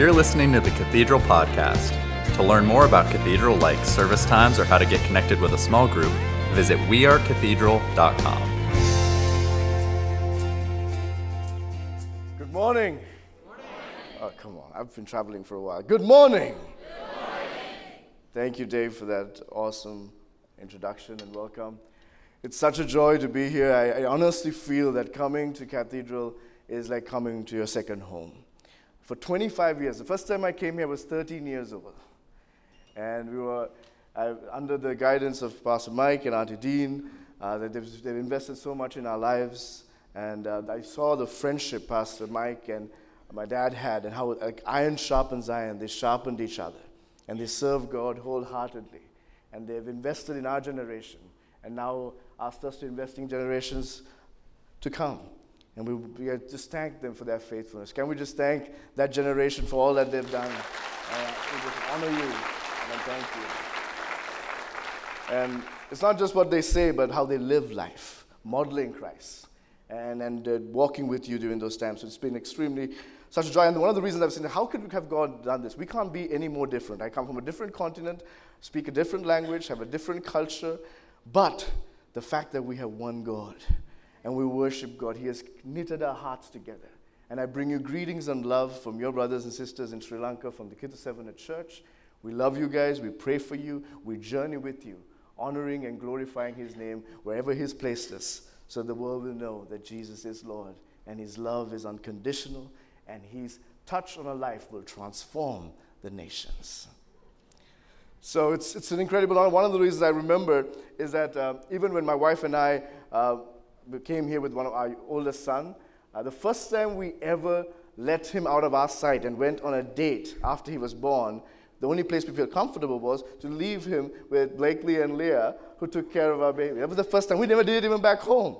You're listening to the Cathedral Podcast. To learn more about Cathedral like service times or how to get connected with a small group, visit wearecathedral.com. Good morning. Oh, come on. I've been traveling for a while. Good morning. Thank you, Dave, for that awesome introduction and welcome. It's such a joy to be here. I, I honestly feel that coming to Cathedral is like coming to your second home. For 25 years, the first time I came here was 13 years old. And we were I, under the guidance of Pastor Mike and Auntie Dean. Uh, they've, they've invested so much in our lives. And uh, I saw the friendship Pastor Mike and my dad had, and how like, iron sharpens iron. They sharpened each other, and they served God wholeheartedly. And they've invested in our generation, and now asked us to invest in generations to come. And we, we just thank them for their faithfulness. Can we just thank that generation for all that they've done? Uh, we just honor you and thank you. And it's not just what they say, but how they live life, modeling Christ and, and uh, walking with you during those times. So it's been extremely such a joy. And one of the reasons I've seen, how could we have God done this? We can't be any more different. I come from a different continent, speak a different language, have a different culture, but the fact that we have one God and we worship God, He has knitted our hearts together. And I bring you greetings and love from your brothers and sisters in Sri Lanka, from the Kita Seven Church. We love you guys. We pray for you. We journey with you, honoring and glorifying His name wherever He's placed us, so the world will know that Jesus is Lord and His love is unconditional and His touch on a life will transform the nations. So it's, it's an incredible honor. One of the reasons I remember is that uh, even when my wife and I uh, came here with one of our oldest son, uh, the first time we ever let him out of our sight and went on a date after he was born, the only place we felt comfortable was to leave him with Blakely and Leah, who took care of our baby. That was the first time. We never did it even back home.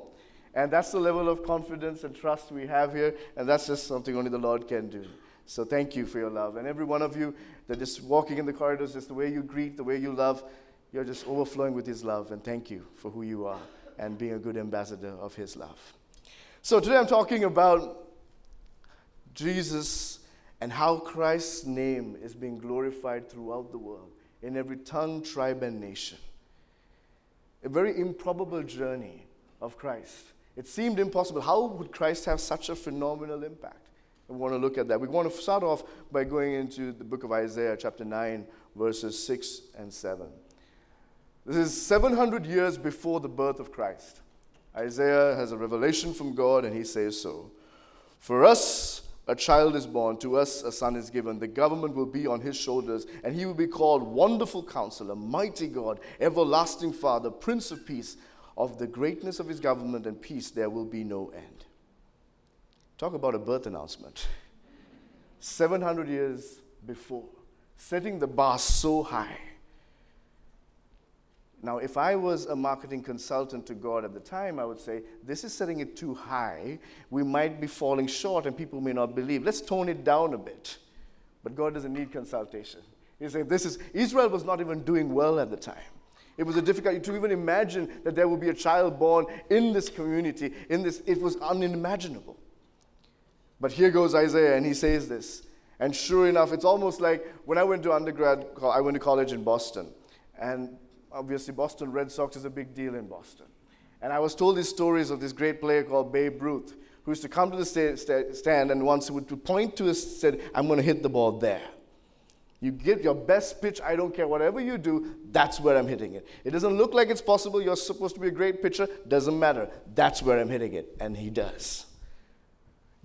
And that's the level of confidence and trust we have here, and that's just something only the Lord can do. So thank you for your love. And every one of you that is walking in the corridors, just the way you greet, the way you love, you're just overflowing with His love. And thank you for who you are and being a good ambassador of His love. So today I'm talking about Jesus and how Christ's name is being glorified throughout the world, in every tongue, tribe, and nation. A very improbable journey of Christ. It seemed impossible. How would Christ have such a phenomenal impact? we want to look at that. We want to start off by going into the book of Isaiah, chapter 9, verses 6 and 7. This is 700 years before the birth of Christ. Isaiah has a revelation from God, and he says so. For us, a child is born, to us a son is given. The government will be on his shoulders, and he will be called Wonderful Counselor, Mighty God, Everlasting Father, Prince of Peace. Of the greatness of his government and peace, there will be no end. Talk about a birth announcement. 700 years before, setting the bar so high. Now, if I was a marketing consultant to God at the time, I would say, This is setting it too high. We might be falling short and people may not believe. Let's tone it down a bit. But God doesn't need consultation. He's saying, This is, Israel was not even doing well at the time. It was a difficult to even imagine that there would be a child born in this community. In this, it was unimaginable. But here goes Isaiah, and he says this. And sure enough, it's almost like when I went to undergrad, I went to college in Boston. And obviously, Boston Red Sox is a big deal in Boston. And I was told these stories of this great player called Babe Ruth, who used to come to the stand and once would point to us, said, I'm going to hit the ball there. You get your best pitch, I don't care. Whatever you do, that's where I'm hitting it. It doesn't look like it's possible. You're supposed to be a great pitcher. Doesn't matter. That's where I'm hitting it. And he does.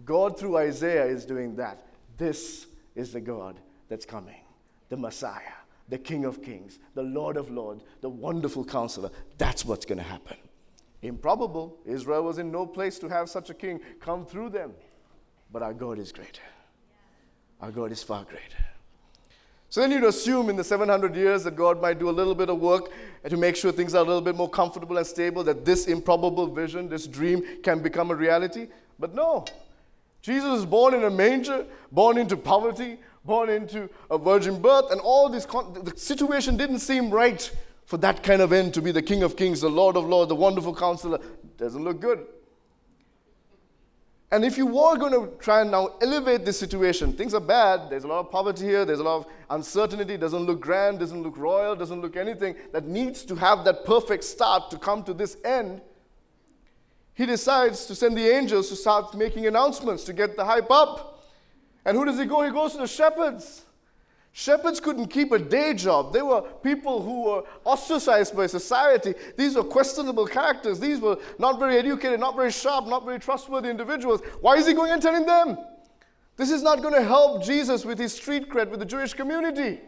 God, through Isaiah, is doing that. This is the God that's coming the Messiah, the King of Kings, the Lord of Lords, the wonderful counselor. That's what's going to happen. Improbable. Israel was in no place to have such a king come through them. But our God is greater. Our God is far greater. So then you'd assume in the 700 years that God might do a little bit of work to make sure things are a little bit more comfortable and stable, that this improbable vision, this dream can become a reality. But no, Jesus was born in a manger, born into poverty, born into a virgin birth, and all this, con- the situation didn't seem right for that kind of end to be the King of Kings, the Lord of Lords, the wonderful counselor. Doesn't look good. And if you were going to try and now elevate this situation, things are bad. There's a lot of poverty here. There's a lot of uncertainty. Doesn't look grand. Doesn't look royal. Doesn't look anything that needs to have that perfect start to come to this end. He decides to send the angels to start making announcements to get the hype up. And who does he go? He goes to the shepherds. Shepherds couldn't keep a day job. They were people who were ostracized by society. These were questionable characters. These were not very educated, not very sharp, not very trustworthy individuals. Why is he going and telling them? This is not going to help Jesus with his street cred with the Jewish community.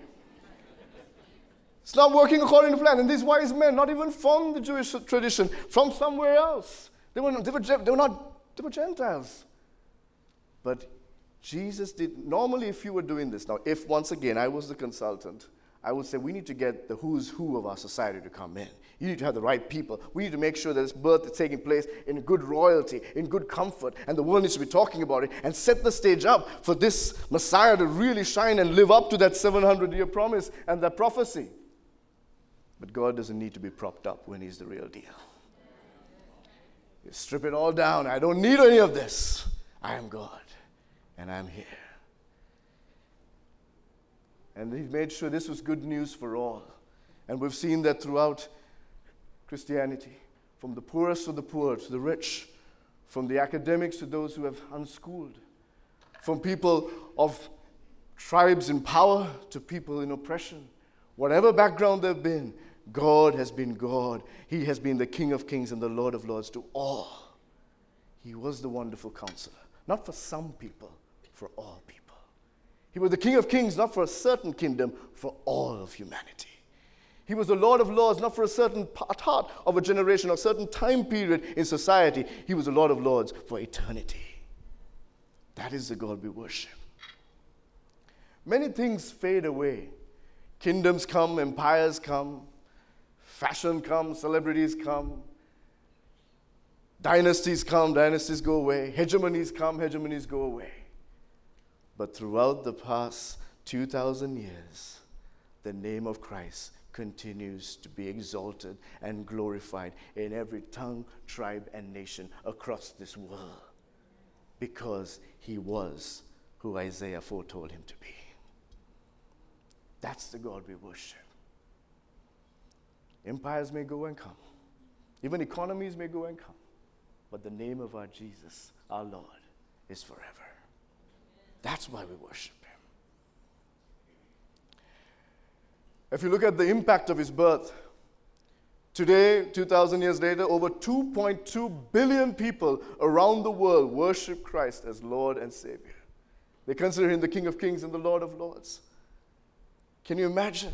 It's not working according to plan. And these wise men, not even from the Jewish tradition, from somewhere else, they were, they were, they were not, they were Gentiles. But Jesus did, normally, if you were doing this, now, if once again I was the consultant, I would say we need to get the who's who of our society to come in. You need to have the right people. We need to make sure that this birth is taking place in good royalty, in good comfort, and the world needs to be talking about it and set the stage up for this Messiah to really shine and live up to that 700 year promise and that prophecy. But God doesn't need to be propped up when He's the real deal. You strip it all down. I don't need any of this. I am God and I'm here. And he made sure this was good news for all. And we've seen that throughout Christianity, from the poorest of the poor to the rich, from the academics to those who have unschooled, from people of tribes in power to people in oppression. Whatever background they've been, God has been God. He has been the King of kings and the Lord of lords to all. He was the wonderful counselor, not for some people, for all people. He was the King of kings, not for a certain kingdom, for all of humanity. He was the Lord of lords, not for a certain part of a generation or a certain time period in society. He was the Lord of lords for eternity. That is the God we worship. Many things fade away. Kingdoms come, empires come, fashion comes, celebrities come, dynasties come, dynasties go away, hegemonies come, hegemonies go away. But throughout the past 2,000 years, the name of Christ continues to be exalted and glorified in every tongue, tribe, and nation across this world because he was who Isaiah foretold him to be. That's the God we worship. Empires may go and come, even economies may go and come, but the name of our Jesus, our Lord, is forever. That's why we worship him. If you look at the impact of his birth, today, 2,000 years later, over 2.2 billion people around the world worship Christ as Lord and Savior. They consider him the King of Kings and the Lord of Lords. Can you imagine?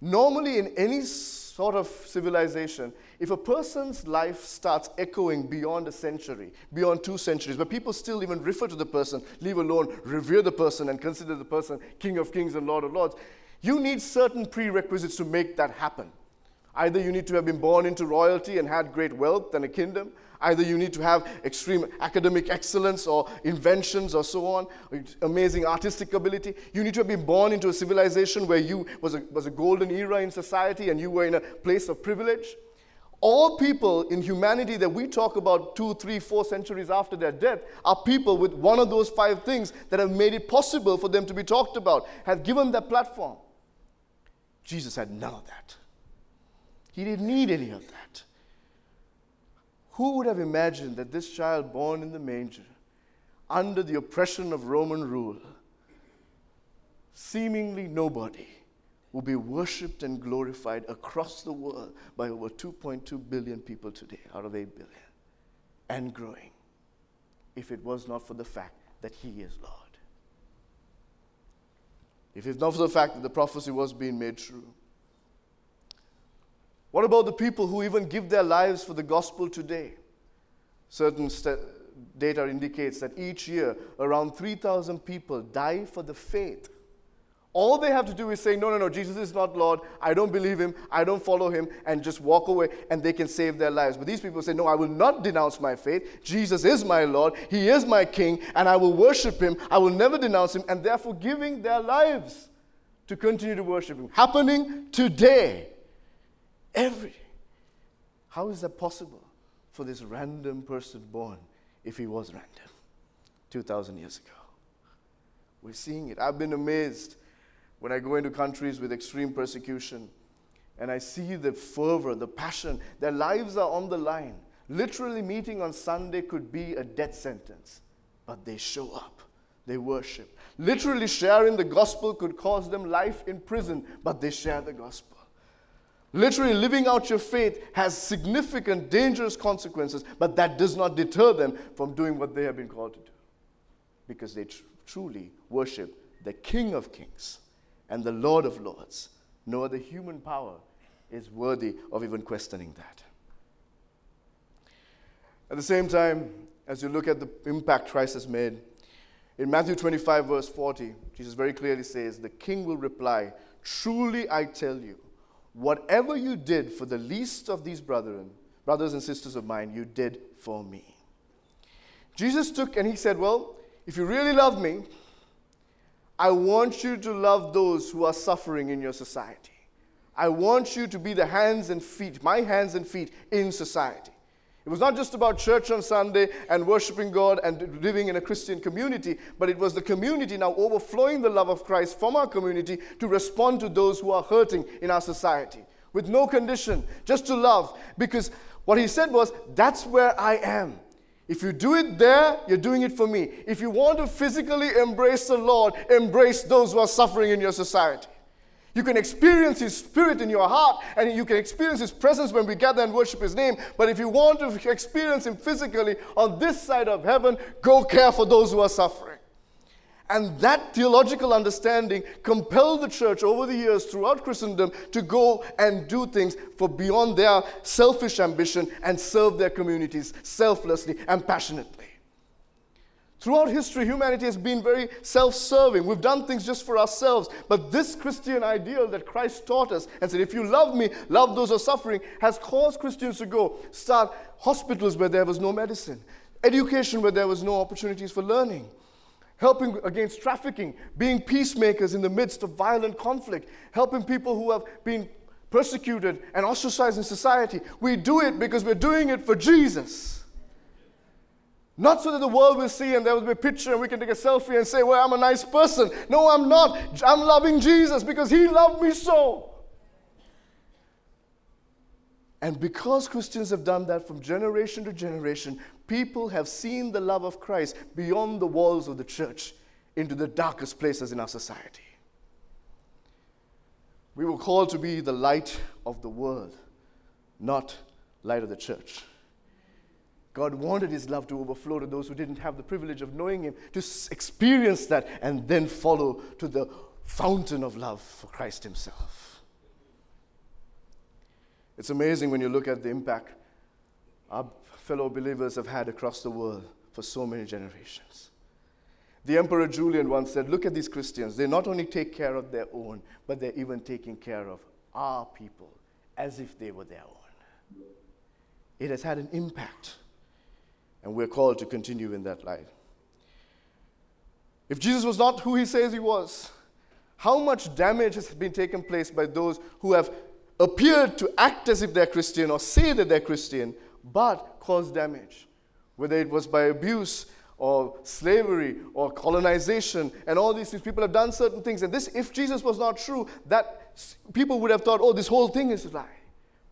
Normally, in any sort of civilization, if a person's life starts echoing beyond a century, beyond two centuries, but people still even refer to the person, leave alone revere the person and consider the person King of Kings and Lord of Lords, you need certain prerequisites to make that happen. Either you need to have been born into royalty and had great wealth and a kingdom, Either you need to have extreme academic excellence or inventions or so on, amazing artistic ability. You need to have been born into a civilization where you was a, was a golden era in society and you were in a place of privilege. All people in humanity that we talk about two, three, four centuries after their death are people with one of those five things that have made it possible for them to be talked about, have given that platform. Jesus had none of that. He didn't need any of that. Who would have imagined that this child born in the manger, under the oppression of Roman rule, seemingly nobody, will be worshipped and glorified across the world by over 2.2 billion people today out of 8 billion and growing if it was not for the fact that he is Lord. If it's not for the fact that the prophecy was being made true. What about the people who even give their lives for the gospel today? Certain st- data indicates that each year around 3,000 people die for the faith. All they have to do is say, No, no, no, Jesus is not Lord. I don't believe him. I don't follow him, and just walk away, and they can save their lives. But these people say, No, I will not denounce my faith. Jesus is my Lord. He is my King, and I will worship him. I will never denounce him, and therefore giving their lives to continue to worship him. Happening today. Every. How is that possible for this random person born if he was random 2,000 years ago. We're seeing it. I've been amazed when I go into countries with extreme persecution and I see the fervor, the passion. Their lives are on the line. Literally, meeting on Sunday could be a death sentence, but they show up. They worship. Literally, sharing the gospel could cause them life in prison, but they share the gospel. Literally, living out your faith has significant, dangerous consequences, but that does not deter them from doing what they have been called to do because they tr- truly worship the King of Kings and the Lord of Lords. No other human power is worthy of even questioning that. At the same time, as you look at the impact Christ has made, in Matthew 25, verse 40, Jesus very clearly says, The king will reply, Truly I tell you, whatever you did for the least of these brethren, brothers and sisters of mine, you did for me. Jesus took and he said, Well, if you really love me, I want you to love those who are suffering in your society. I want you to be the hands and feet, my hands and feet in society. It was not just about church on Sunday and worshiping God and living in a Christian community, but it was the community now overflowing the love of Christ from our community to respond to those who are hurting in our society with no condition, just to love. Because what he said was, That's where I am. If you do it there, you're doing it for me. If you want to physically embrace the Lord, embrace those who are suffering in your society. You can experience His Spirit in your heart, and you can experience His presence when we gather and worship His name. But if you want to experience Him physically on this side of heaven, go care for those who are suffering. And that theological understanding compelled the church over the years throughout Christendom to go and do things for beyond their selfish ambition and serve their communities selflessly and passionately. Throughout history, humanity has been very self serving. We've done things just for ourselves. But this Christian ideal that Christ taught us and said, if you love me, love those who are suffering, has caused Christians to go start hospitals where there was no medicine, education where there was no opportunities for learning helping against trafficking, being peacemakers in the midst of violent conflict, helping people who have been persecuted and ostracized in society. We do it because we're doing it for Jesus. Not so that the world will see and there will be a picture and we can take a selfie and say, Well, I'm a nice person. No, I'm not. I'm loving Jesus because He loved me so. And because Christians have done that from generation to generation, people have seen the love of Christ beyond the walls of the church into the darkest places in our society. We were called to be the light of the world, not light of the church. God wanted his love to overflow to those who didn't have the privilege of knowing him, to experience that and then follow to the fountain of love for Christ himself. It's amazing when you look at the impact our fellow believers have had across the world for so many generations. The Emperor Julian once said, Look at these Christians. They not only take care of their own, but they're even taking care of our people as if they were their own. It has had an impact, and we're called to continue in that light. If Jesus was not who he says he was, how much damage has been taken place by those who have appeared to act as if they're Christian or say that they're Christian, but cause damage, whether it was by abuse or slavery or colonization and all these things. People have done certain things. And this, if Jesus was not true, that people would have thought, oh, this whole thing is a lie.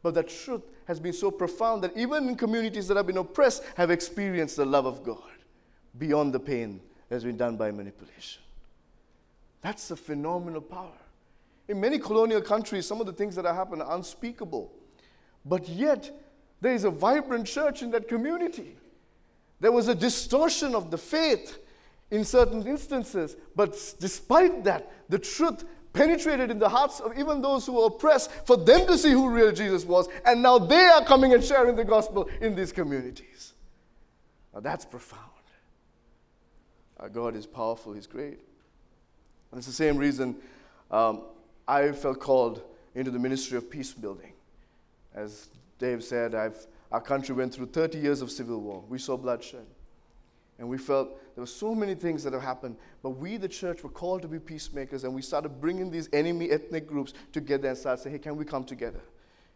But the truth has been so profound that even in communities that have been oppressed have experienced the love of God beyond the pain that has been done by manipulation. That's a phenomenal power. In many colonial countries, some of the things that have happened are unspeakable. But yet, there is a vibrant church in that community. There was a distortion of the faith in certain instances, but despite that, the truth penetrated in the hearts of even those who were oppressed for them to see who real Jesus was, and now they are coming and sharing the gospel in these communities. Now that's profound. Our God is powerful, He's great. And it's the same reason um, I felt called into the ministry of peace building. As Dave said, I've, our country went through 30 years of civil war. We saw bloodshed. And we felt there were so many things that have happened, but we, the church, were called to be peacemakers, and we started bringing these enemy ethnic groups together and started saying, hey, can we come together?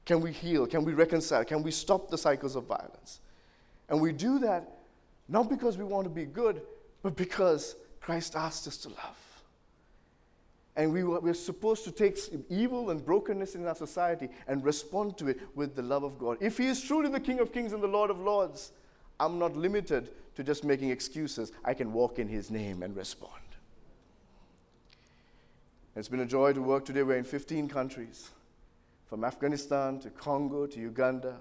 Can we heal? Can we reconcile? Can we stop the cycles of violence? And we do that Not because we want to be good, but because Christ asked us to love. And we were, we're supposed to take evil and brokenness in our society and respond to it with the love of God. If He is truly the King of Kings and the Lord of Lords, I'm not limited to just making excuses. I can walk in His name and respond. It's been a joy to work today. We're in 15 countries, from Afghanistan to Congo to Uganda.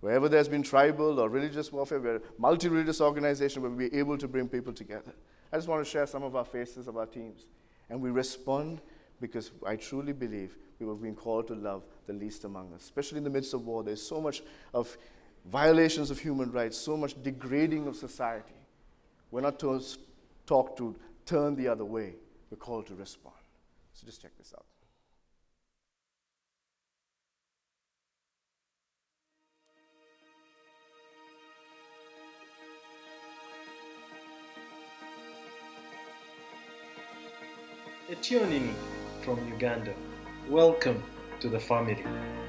Wherever there's been tribal or religious warfare, we're a multi religious organization where we're able to bring people together. I just want to share some of our faces of our teams. And we respond because I truly believe we were being called to love the least among us. Especially in the midst of war, there's so much of violations of human rights, so much degrading of society. We're not told, talk to turn the other way, we're called to respond. So just check this out. A tuning from Uganda. Welcome to the family.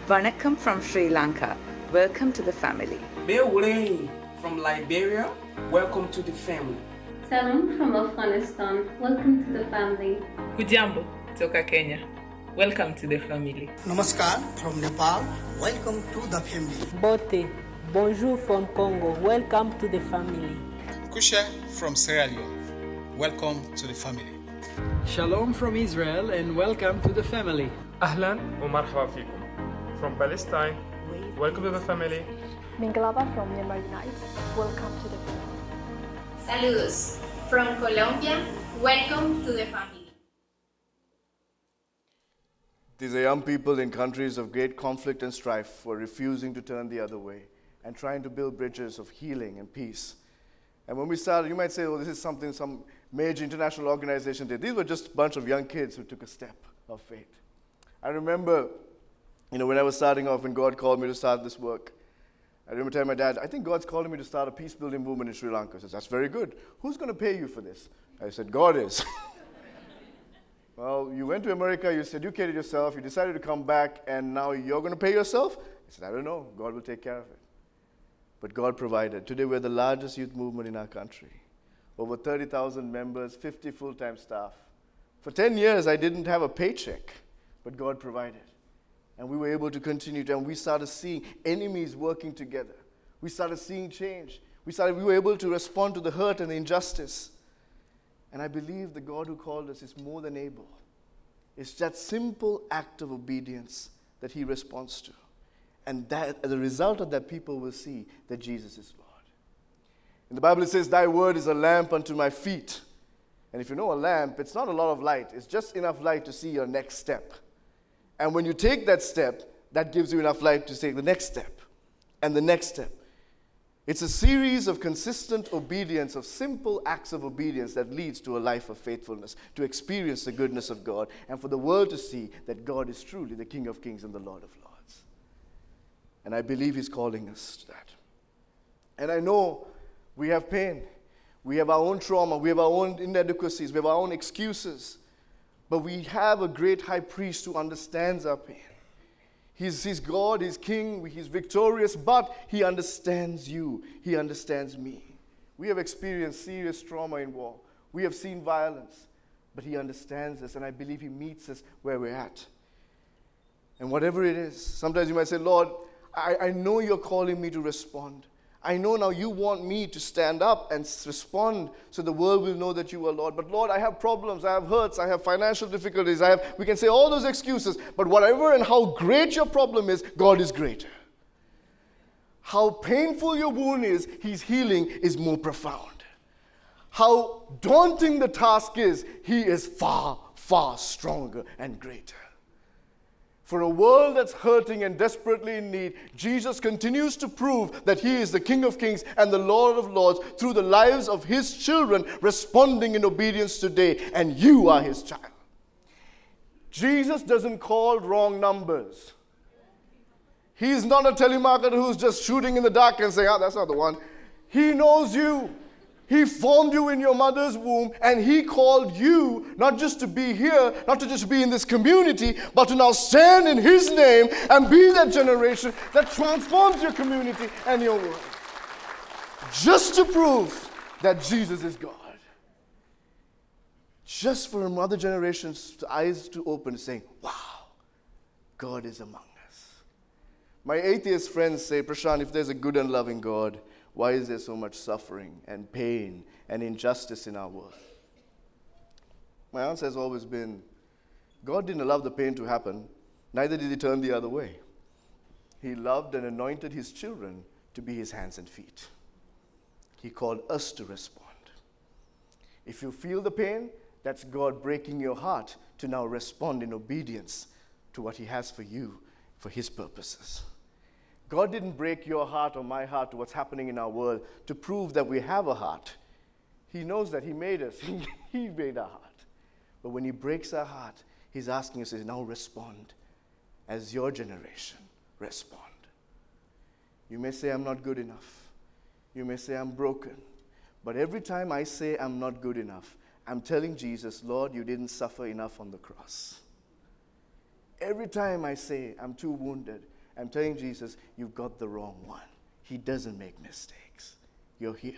Vanakkam from Sri Lanka. Welcome to the family. Beule from Liberia, welcome to the family. Salam from Afghanistan, welcome to the family. Hujambo Toka Kenya. Welcome to the family. Namaskar from Nepal, welcome to the family. Bote, bonjour from Congo, welcome to the family. Kusha from Sierra Leone, welcome to the family. Shalom from Israel and welcome to the family. Ahlan wa marhaba fikum. From Palestine, welcome to the family. Mingalaba from Myanmar Unites, welcome to the family. Saludos from Colombia, welcome to the family. These are young people in countries of great conflict and strife who are refusing to turn the other way and trying to build bridges of healing and peace. And when we started, you might say, oh, this is something some major international organization did. These were just a bunch of young kids who took a step of faith. I remember, you know, when I was starting off, when God called me to start this work, I remember telling my dad, I think God's calling me to start a peace building movement in Sri Lanka. He says, That's very good. Who's going to pay you for this? I said, God is. well, you went to America, you educated yourself, you decided to come back, and now you're going to pay yourself? I said, I don't know. God will take care of it. But God provided. Today, we're the largest youth movement in our country over 30,000 members, 50 full time staff. For 10 years, I didn't have a paycheck, but God provided. And we were able to continue, to, and we started seeing enemies working together. We started seeing change. We, started, we were able to respond to the hurt and the injustice. And I believe the God who called us is more than able. It's that simple act of obedience that He responds to. And that, as a result of that, people will see that Jesus is Lord. In the Bible, it says, Thy word is a lamp unto my feet. And if you know a lamp, it's not a lot of light, it's just enough light to see your next step. And when you take that step, that gives you enough light to take the next step and the next step. It's a series of consistent obedience, of simple acts of obedience that leads to a life of faithfulness, to experience the goodness of God, and for the world to see that God is truly the King of kings and the Lord of lords. And I believe He's calling us to that. And I know we have pain. We have our own trauma. We have our own inadequacies. We have our own excuses. But we have a great high priest who understands our pain. He's, he's God, He's King, He's victorious, but He understands you. He understands me. We have experienced serious trauma in war. We have seen violence, but He understands us, and I believe He meets us where we're at. And whatever it is, sometimes you might say, Lord, I, I know you're calling me to respond. I know now you want me to stand up and respond so the world will know that you are Lord. But Lord, I have problems, I have hurts, I have financial difficulties, I have, we can say all those excuses, but whatever and how great your problem is, God is greater. How painful your wound is, His healing is more profound. How daunting the task is, He is far, far stronger and greater. For a world that's hurting and desperately in need, Jesus continues to prove that He is the King of Kings and the Lord of Lords through the lives of His children responding in obedience today, and you are His child. Jesus doesn't call wrong numbers. He's not a telemarketer who's just shooting in the dark and saying, ah, that's not the one. He knows you. He formed you in your mother's womb and He called you not just to be here, not to just be in this community, but to now stand in His name and be that generation that transforms your community and your world. Just to prove that Jesus is God. Just for another generation's eyes to open, saying, Wow, God is among us. My atheist friends say, Prashan, if there's a good and loving God, why is there so much suffering and pain and injustice in our world? My answer has always been God didn't allow the pain to happen, neither did He turn the other way. He loved and anointed His children to be His hands and feet. He called us to respond. If you feel the pain, that's God breaking your heart to now respond in obedience to what He has for you for His purposes. God didn't break your heart or my heart to what's happening in our world to prove that we have a heart. He knows that He made us, He made our heart. But when He breaks our heart, He's asking us now respond as your generation. Respond. You may say, I'm not good enough. You may say, I'm broken. But every time I say I'm not good enough, I'm telling Jesus, Lord, you didn't suffer enough on the cross. Every time I say I'm too wounded, I'm telling Jesus, you've got the wrong one. He doesn't make mistakes. You're here.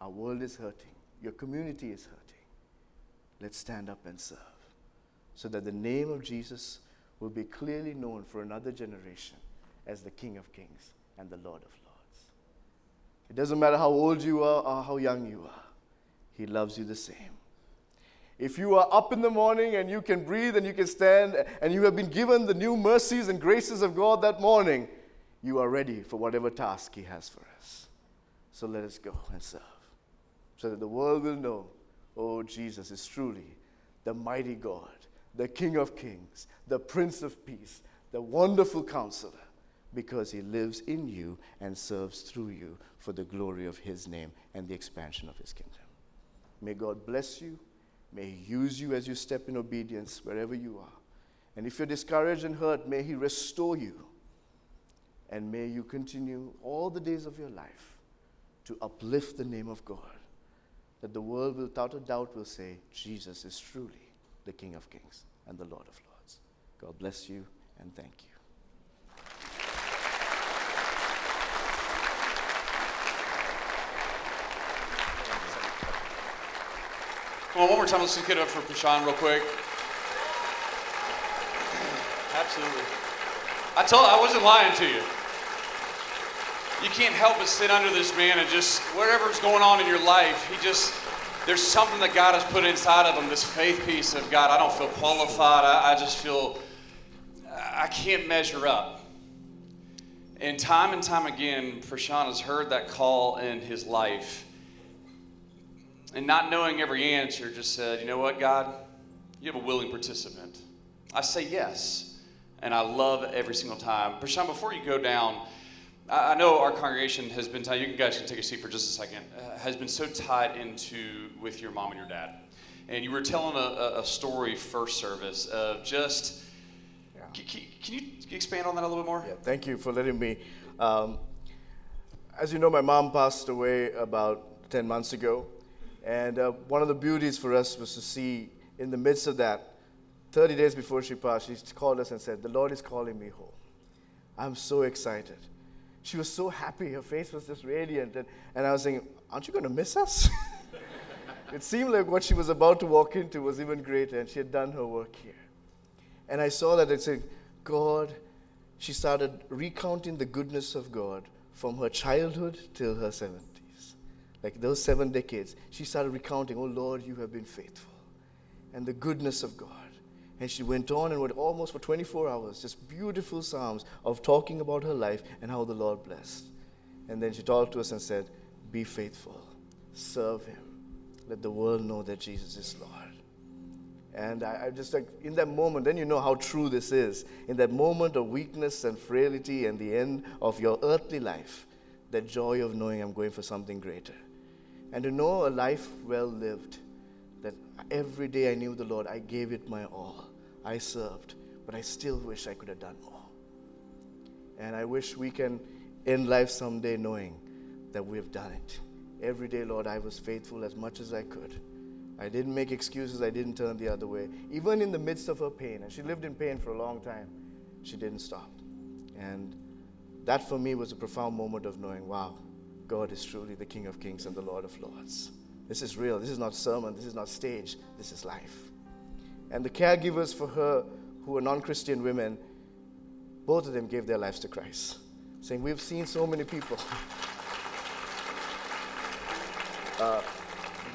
Our world is hurting. Your community is hurting. Let's stand up and serve so that the name of Jesus will be clearly known for another generation as the King of Kings and the Lord of Lords. It doesn't matter how old you are or how young you are, He loves you the same. If you are up in the morning and you can breathe and you can stand and you have been given the new mercies and graces of God that morning, you are ready for whatever task He has for us. So let us go and serve so that the world will know oh, Jesus is truly the mighty God, the King of kings, the Prince of peace, the wonderful counselor, because he lives in you and serves through you for the glory of his name and the expansion of his kingdom. May God bless you. May he use you as you step in obedience wherever you are. And if you're discouraged and hurt, may he restore you. And may you continue all the days of your life to uplift the name of God. That the world, without a doubt, will say, Jesus is truly the King of Kings and the Lord of Lords. God bless you and thank you. Come on, one more time. Let's just get up for Prashan real quick. Absolutely. I told I wasn't lying to you. You can't help but sit under this man and just whatever's going on in your life, he just there's something that God has put inside of him, this faith piece of God. I don't feel qualified. I, I just feel I can't measure up. And time and time again, Prashan has heard that call in his life and not knowing every answer, just said, You know what, God? You have a willing participant. I say yes, and I love every single time. Prashan, before you go down, I know our congregation has been tied, you guys can take a seat for just a second, uh, has been so tied into with your mom and your dad. And you were telling a, a story first service of just, yeah. can, can, you expand on that a little bit more? Yeah, thank you for letting me. Um, as you know, my mom passed away about 10 months ago. And uh, one of the beauties for us was to see in the midst of that, 30 days before she passed, she called us and said, The Lord is calling me home. I'm so excited. She was so happy. Her face was just radiant. And, and I was saying, Aren't you going to miss us? it seemed like what she was about to walk into was even greater, and she had done her work here. And I saw that it said, God, she started recounting the goodness of God from her childhood till her 70s like those seven decades, she started recounting, Oh Lord, you have been faithful, and the goodness of God. And she went on and went almost for 24 hours, just beautiful Psalms of talking about her life and how the Lord blessed. And then she talked to us and said, Be faithful, serve Him, let the world know that Jesus is Lord. And I, I, just like, in that moment, then you know how true this is. In that moment of weakness and frailty and the end of your earthly life, that joy of knowing I'm going for something greater and to know a life well lived. That every day I knew the Lord, I gave it my all. I served, but I still wish I could have done more. And I wish we can end life someday knowing that we have done it. Every day, Lord, I was faithful as much as I could. I didn't make excuses, I didn't turn the other way. Even in the midst of her pain, and she lived in pain for a long time, she didn't stop. And that for me was a profound moment of knowing, wow, God is truly the King of Kings and the Lord of Lords. This is real. This is not sermon. This is not stage. This is life. And the caregivers for her, who were non Christian women, both of them gave their lives to Christ, saying, We've seen so many people. uh,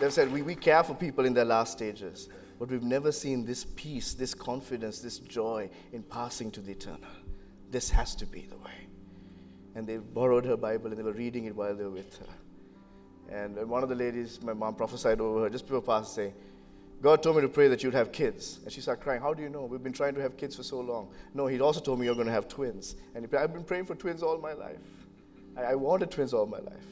they've said, we, we care for people in their last stages, but we've never seen this peace, this confidence, this joy in passing to the eternal. This has to be the way. And they borrowed her Bible and they were reading it while they were with her. And one of the ladies, my mom prophesied over her just before passing, saying, God told me to pray that you'd have kids. And she started crying. How do you know? We've been trying to have kids for so long. No, he also told me you're going to have twins. And I've been praying for twins all my life. I, I wanted twins all my life.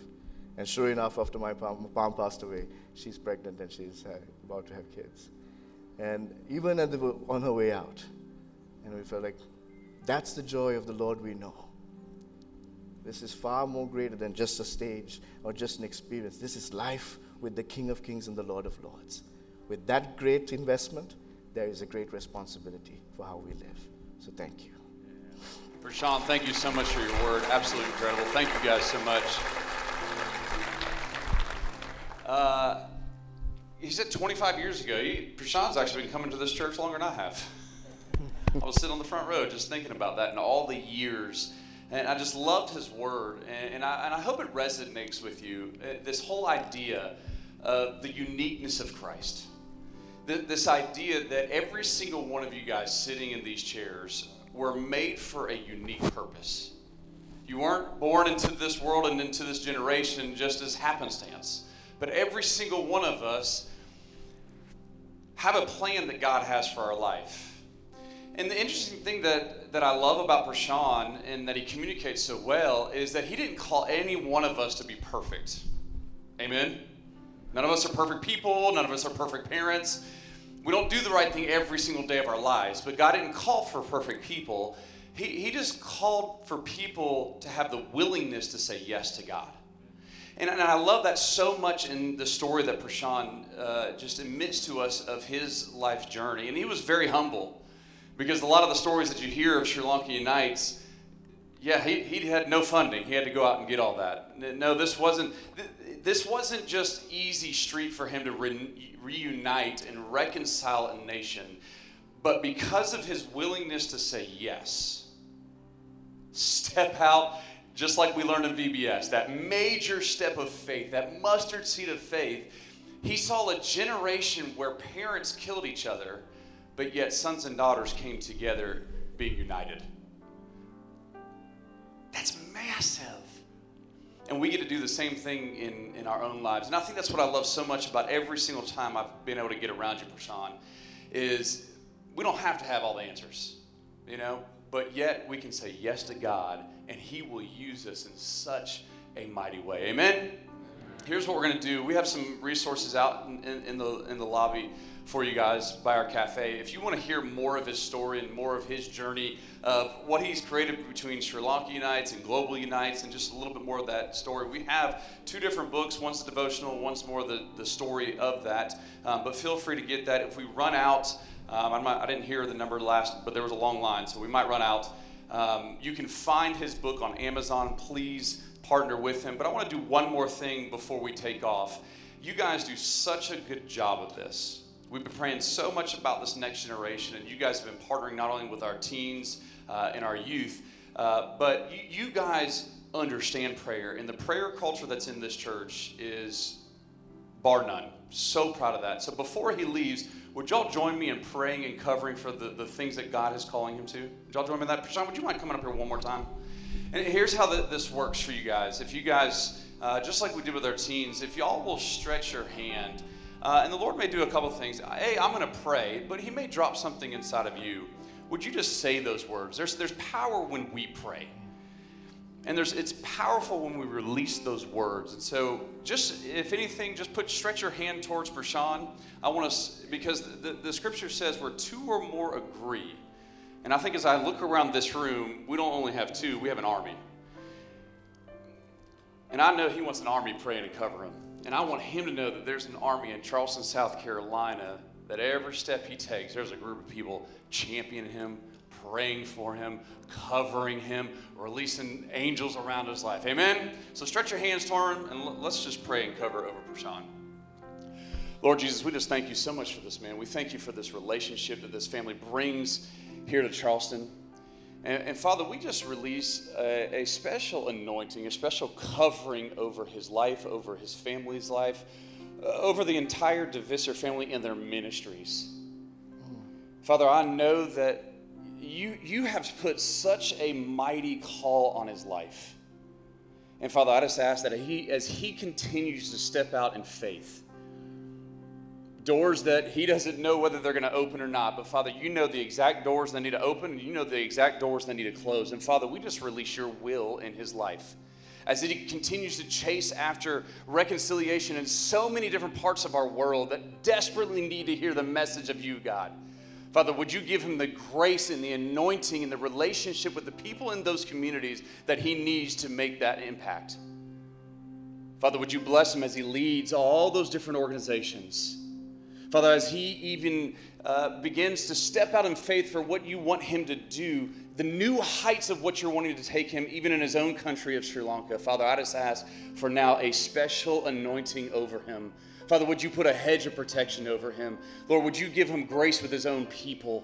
And sure enough, after my mom, passed away, she's pregnant and she's uh, about to have kids. And even as they were on her way out, and we felt like that's the joy of the Lord we know. This is far more greater than just a stage or just an experience. This is life with the King of Kings and the Lord of Lords. With that great investment, there is a great responsibility for how we live. So thank you. Prashan, thank you so much for your word. Absolutely incredible. Thank you guys so much. Uh, he said 25 years ago. He, Prashan's actually been coming to this church longer than I have. I was sitting on the front row just thinking about that and all the years. And I just loved his word. And, and, I, and I hope it resonates with you. Uh, this whole idea of the uniqueness of Christ. This idea that every single one of you guys sitting in these chairs were made for a unique purpose. You weren't born into this world and into this generation just as happenstance. But every single one of us have a plan that God has for our life. And the interesting thing that, that I love about Prashan and that he communicates so well is that he didn't call any one of us to be perfect. Amen? None of us are perfect people, none of us are perfect parents. We don't do the right thing every single day of our lives, but God didn't call for perfect people. He, he just called for people to have the willingness to say yes to God. And, and I love that so much in the story that Prashan uh, just admits to us of his life journey. And he was very humble because a lot of the stories that you hear of Sri Lanka Unites, yeah, he, he had no funding. He had to go out and get all that. No, this wasn't, this wasn't just easy street for him to re- reunite and reconcile a nation. But because of his willingness to say yes, step out just like we learned in VBS, that major step of faith, that mustard seed of faith, he saw a generation where parents killed each other, but yet sons and daughters came together being united. That's massive. And we get to do the same thing in, in our own lives. And I think that's what I love so much about every single time I've been able to get around you, Prashan, is we don't have to have all the answers, you know? But yet we can say yes to God and He will use us in such a mighty way. Amen? Here's what we're going to do. We have some resources out in, in, in, the, in the lobby for you guys by our cafe. If you want to hear more of his story and more of his journey of what he's created between Sri Lanka Unites and Global Unites and just a little bit more of that story, we have two different books. One's a devotional, one's more the, the story of that. Um, but feel free to get that. If we run out, um, not, i didn't hear the number last, but there was a long line, so we might run out. Um, you can find his book on Amazon. Please partner with him. But I want to do one more thing before we take off. You guys do such a good job of this. We've been praying so much about this next generation, and you guys have been partnering not only with our teens uh, and our youth, uh, but you, you guys understand prayer. And the prayer culture that's in this church is bar none. So proud of that. So before he leaves, would y'all join me in praying and covering for the, the things that God is calling him to? Would y'all join me in that? Prashan, would you mind coming up here one more time? And here's how the, this works for you guys. If you guys, uh, just like we did with our teens, if y'all will stretch your hand, uh, and the Lord may do a couple things. Hey, I'm going to pray, but He may drop something inside of you. Would you just say those words? There's, there's power when we pray. And there's, it's powerful when we release those words. And so, just if anything, just put stretch your hand towards Prashan. I want to, because the, the scripture says where two or more agree. And I think as I look around this room, we don't only have two, we have an army. And I know he wants an army praying to cover him. And I want him to know that there's an army in Charleston, South Carolina, that every step he takes, there's a group of people championing him, praying for him, covering him, releasing angels around his life. Amen? So stretch your hands toward him and let's just pray and cover over Prashan. Lord Jesus, we just thank you so much for this man. We thank you for this relationship that this family brings here to Charleston. And, and Father, we just release a, a, special anointing, a special covering over his life, over his family's life, uh, over the entire De Visser family and their ministries. Father, I know that you, you have put such a mighty call on his life. And Father, I just ask that he, as he continues to step out in faith, doors that he doesn't know whether they're going to open or not. But Father, you know the exact doors that need to open, and you know the exact doors that need to close. And Father, we just release your will in his life. As he continues to chase after reconciliation in so many different parts of our world that desperately need to hear the message of you, God. Father, would you give him the grace and the anointing and the relationship with the people in those communities that he needs to make that impact? Father, would you bless him as he leads all those different organizations? Father, as he even uh, begins to step out in faith for what you want him to do, the new heights of what you're wanting to take him, even in his own country of Sri Lanka, Father, I just ask for now a special anointing over him. Father, would you put a hedge of protection over him? Lord, would you give him grace with his own people?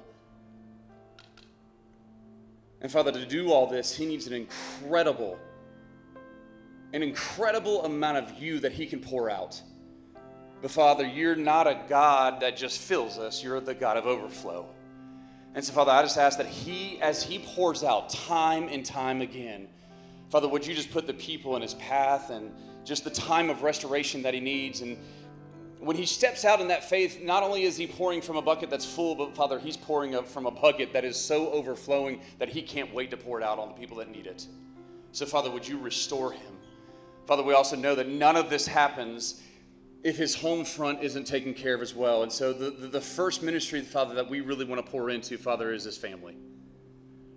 And Father, to do all this, he needs an incredible, an incredible amount of you that he can pour out. But Father, you're not a God that just fills us, you're the God of overflow. And so, Father, I just ask that He, as He pours out time and time again, Father, would you just put the people in His path and just the time of restoration that He needs? And when He steps out in that faith, not only is He pouring from a bucket that's full, but Father, He's pouring from a bucket that is so overflowing that He can't wait to pour it out on the people that need it. So, Father, would you restore Him? Father, we also know that none of this happens if his home front isn't taken care of as well. And so the, the, the, first ministry, Father, that we really want to pour into, Father, is his family.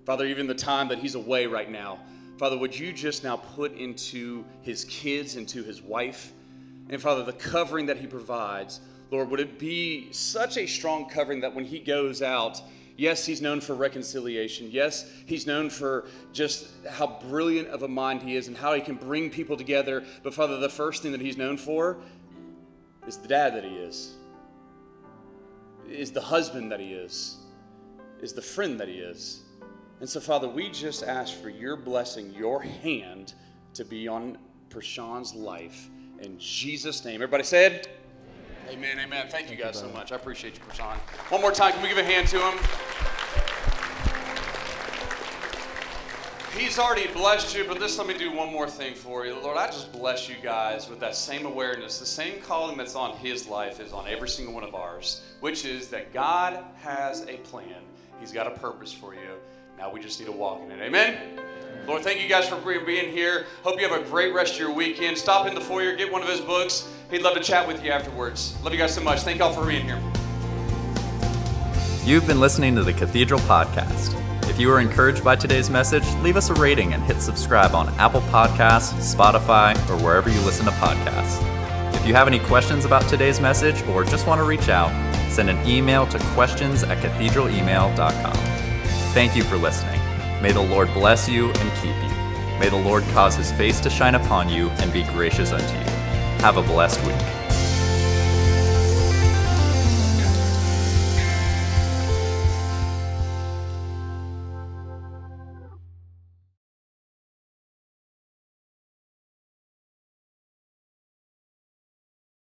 Father, even the time that he's away right now, Father, would you just now put into his kids, into his wife, and Father, the covering that he provides, Lord, would it be such a strong covering that when he goes out, yes, he's known for reconciliation. Yes, he's known for just how brilliant of a mind he is and how he can bring people together. But Father, the first thing that he's known for is the dad that he is, is the husband that he is, is the friend that he is. And so, Father, we just ask for your blessing, your hand to be on Prashan's life. In Jesus' name. Everybody said, Amen, amen. Thank you guys so much. I appreciate you, Prashan. One more time, can we give a hand to him? He's already blessed you, but this let me do one more thing for you. Lord, I just bless you guys with that same awareness. The same calling that's on his life is on every single one of ours, which is that God has a plan. He's got a purpose for you. Now we just need to walk in it. Amen? Lord, thank you guys for being here. Hope you have a great rest of your weekend. Stop in the foyer, get one of his books. He'd love to chat with you afterwards. Love you guys so much. Thank y'all for being here. You've been listening to the Cathedral Podcast. If you were encouraged by today's message, leave us a rating and hit subscribe on Apple Podcasts, Spotify, or wherever you listen to podcasts. If you have any questions about today's message or just want to reach out, send an email to questions at cathedralemail.com. Thank you for listening. May the Lord bless you and keep you. May the Lord cause his face to shine upon you and be gracious unto you. Have a blessed week.